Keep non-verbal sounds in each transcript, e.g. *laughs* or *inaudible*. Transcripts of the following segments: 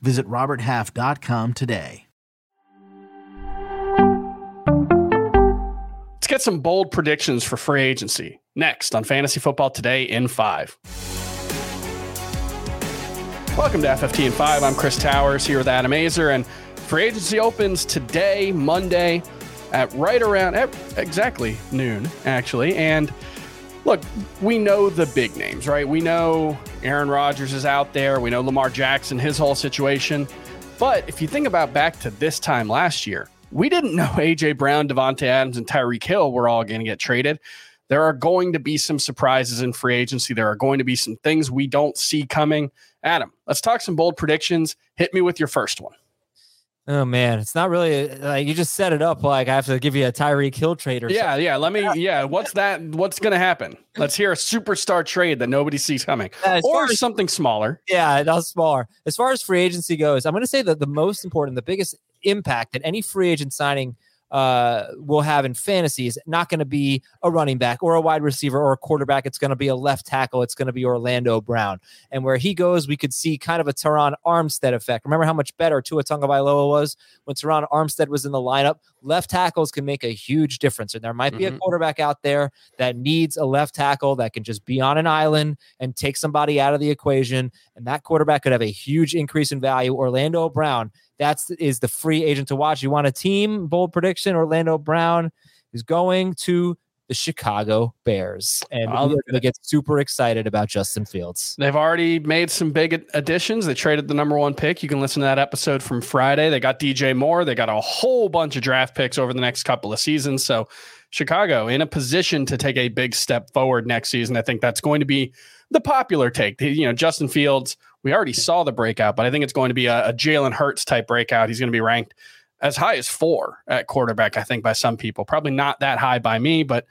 Visit RobertHalf.com today. Let's get some bold predictions for free agency next on Fantasy Football Today in 5. Welcome to FFT in 5. I'm Chris Towers here with Adam Aizer, and free agency opens today, Monday, at right around at exactly noon, actually. And look, we know the big names, right? We know Aaron Rodgers is out there. We know Lamar Jackson, his whole situation. But if you think about back to this time last year, we didn't know *laughs* AJ Brown, Davante Adams, and Tyreek Hill were all going to get traded. There are going to be some surprises in free agency. There are going to be some things we don't see coming. Adam, let's talk some bold predictions. Hit me with your first one. Oh man, it's not really like you just set it up like I have to give you a Tyreek Hill trade or yeah, something. yeah. Let me yeah. What's that? What's gonna happen? Let's hear a superstar trade that nobody sees coming, uh, As or as- something smaller. Yeah, that's smaller. As far as free agency goes, I'm going to say that the most important, the biggest impact that any free agent signing uh, will have in fantasy is not going to be a running back or a wide receiver or a quarterback. It's going to be a left tackle. It's going to be Orlando Brown. And where he goes, we could see kind of a Terron Armstead effect. Remember how much better Tua Tagovailoa was when Terron Armstead was in the lineup? Left tackles can make a huge difference. And there might be a Mhm. quarterback out there that needs a left tackle that can just be on an island and take somebody out of the equation. And that quarterback could have a huge increase in value. Orlando Brown, that's is the free agent to watch. You want a team bold prediction? Orlando Brown is going to the Chicago Bears, and I'll- going to get super excited about Justin Fields. They've already made some big additions. They traded the number one pick. You can listen to that episode from Friday. They got DJ Moore. They got a whole bunch of draft picks over the next couple of seasons. So Chicago in a position to take a big step forward next season. I think that's going to be the popular take. You know, Justin Fields, we already saw the breakout, but I think it's going to be a, a Jalen Hurts type breakout. He's going to be ranked as high as four at quarterback, I think, by some people. Probably not that high by me, but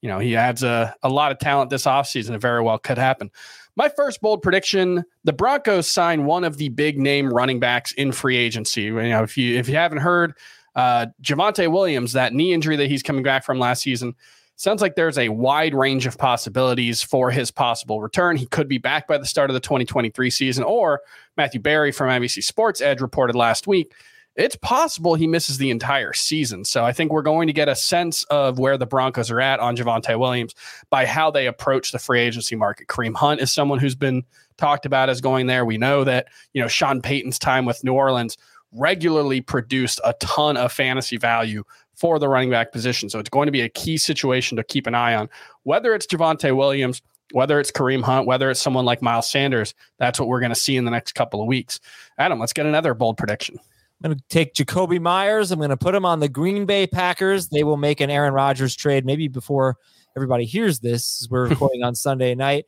you know, he adds a, a lot of talent this offseason. It very well could happen. My first bold prediction: the Broncos sign one of the big name running backs in free agency. You know, if you if you haven't heard, uh, Javonte Williams, that knee injury that he's coming back from last season, sounds like there's a wide range of possibilities for his possible return. He could be back by the start of the 2023 season, or Matthew Berry from NBC Sports Edge reported last week it's possible he misses the entire season. So I think we're going to get a sense of where the Broncos are at on Javonte Williams by how they approach the free agency market. Kareem Hunt is someone who's been talked about as going there. We know that, you know, Sean Payton's time with New Orleans regularly produced a ton of fantasy value for the running back position. So it's going to be a key situation to keep an eye on. Whether it's Javonte Williams, whether it's Kareem Hunt, whether it's someone like Miles Sanders, that's what we're going to see in the next couple of weeks. Adam, let's get another bold prediction. I'm going to take Jakobi Meyers. I'm going to put him on the Green Bay Packers. They will make an Aaron Rodgers trade maybe before everybody hears this. We're *laughs* recording on Sunday night.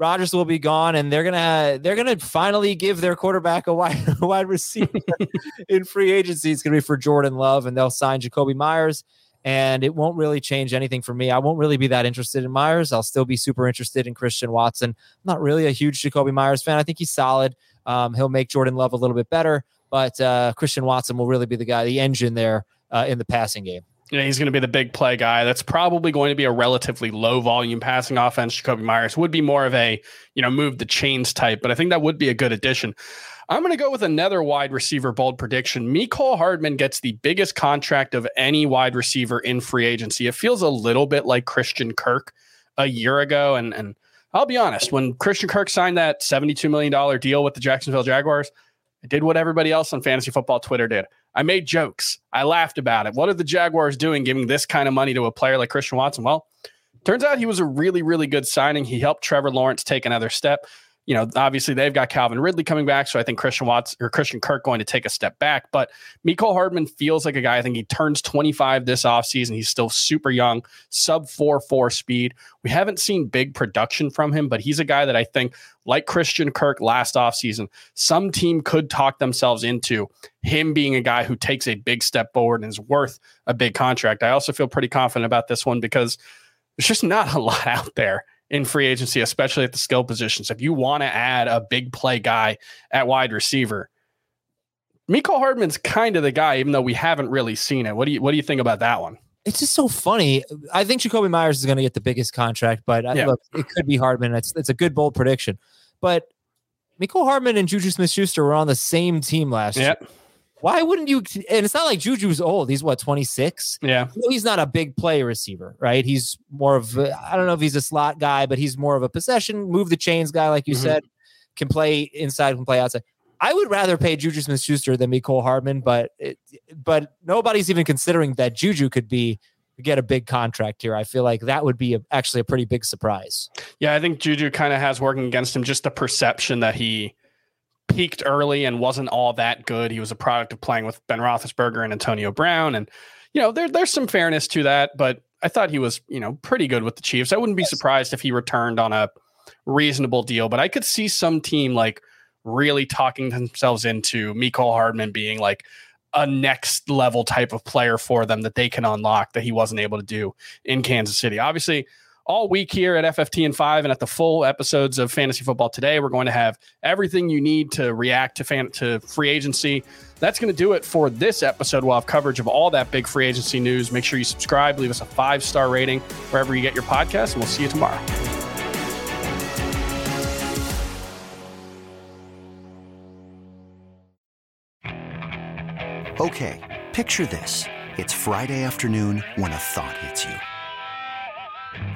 Rodgers will be gone, and they're gonna they're gonna finally give their quarterback a wide a *laughs* wide receiver *laughs* in free agency. It's gonna be for Jordan Love, and they'll sign Jakobi Meyers. And it won't really change anything for me. I won't really be that interested in Meyers. I'll still be super interested in Christian Watson. I'm not really a huge Jakobi Meyers fan. I think he's solid. Um, he'll make Jordan Love a little bit better, but uh, Christian Watson will really be the guy, the engine there uh, in the passing game. Yeah, he's going to be the big play guy. That's probably going to be a relatively low volume passing offense. Jakobi Meyers would be more of a, you know, move the chains type, but I think that would be a good addition. I'm going to go with another wide receiver bold prediction. Mecole Hardman gets the biggest contract of any wide receiver in free agency. It feels a little bit like Christian Kirk a year ago. And, and I'll be honest, when Christian Kirk signed that $72 million deal with the Jacksonville Jaguars, I did what everybody else on fantasy football Twitter did. I made jokes. I laughed about it. What are the Jaguars doing giving this kind of money to a player like Christian Watson? Well, turns out he was a really, really good signing. He helped Trevor Lawrence take another step. You know, obviously they've got Calvin Ridley coming back, so I think Christian Watts or Christian Kirk going to take a step back. But Mecole Hardman feels like a guy. I think he turns 25 this offseason. He's still super young, sub 4 4 speed. We haven't seen big production from him, but he's a guy that I think, like Christian Kirk last offseason, some team could talk themselves into him being a guy who takes a big step forward and is worth a big contract. I also feel pretty confident about this one because there's just not a lot out there in free agency, especially at the skill positions. If you want to add a big play guy at wide receiver, Mecole Hardman's kind of the guy, even though we haven't really seen it. What do you what do you think about that one? It's just so funny. I think Jakobi Meyers is going to get the biggest contract, but uh, yeah. look, it could be Hardman. It's it's a good bold prediction, but Mecole Hardman and Juju Smith Schuster were on the same team last yep. year. Why wouldn't you? And it's not like Juju's old. He's what, 26? Yeah. He's not a big play receiver, right? He's more of, I don't know if he's a slot guy, but he's more of a possession, move the chains guy, like you mm-hmm. said, can play inside, can play outside. I would rather pay Juju Smith Schuster than Mecole Hardman, but it, but nobody's even considering that Juju could be get a big contract here. I feel like that would be a, actually a pretty big surprise. Yeah, I think Juju kind of has working against him just the perception that he peaked early and wasn't all that good. He was a product of playing with Ben Roethlisberger and Antonio Brown, and you know there there's some fairness to that. But I thought he was you know pretty good with the Chiefs. I wouldn't be surprised if he returned on a reasonable deal. But I could see some team like really talking themselves into Mecole Hardman being like a next level type of player for them that they can unlock that he wasn't able to do in Kansas City. Obviously, all week here at FFT and five and at the full episodes of Fantasy Football today. We're going to have everything you need to react to fan to free agency. That's going to do it for this episode. We'll have coverage of all that big free agency news. Make sure you subscribe, leave us a five star rating wherever you get your podcast, and we'll see you tomorrow. Okay, picture this. It's Friday afternoon when a thought hits you.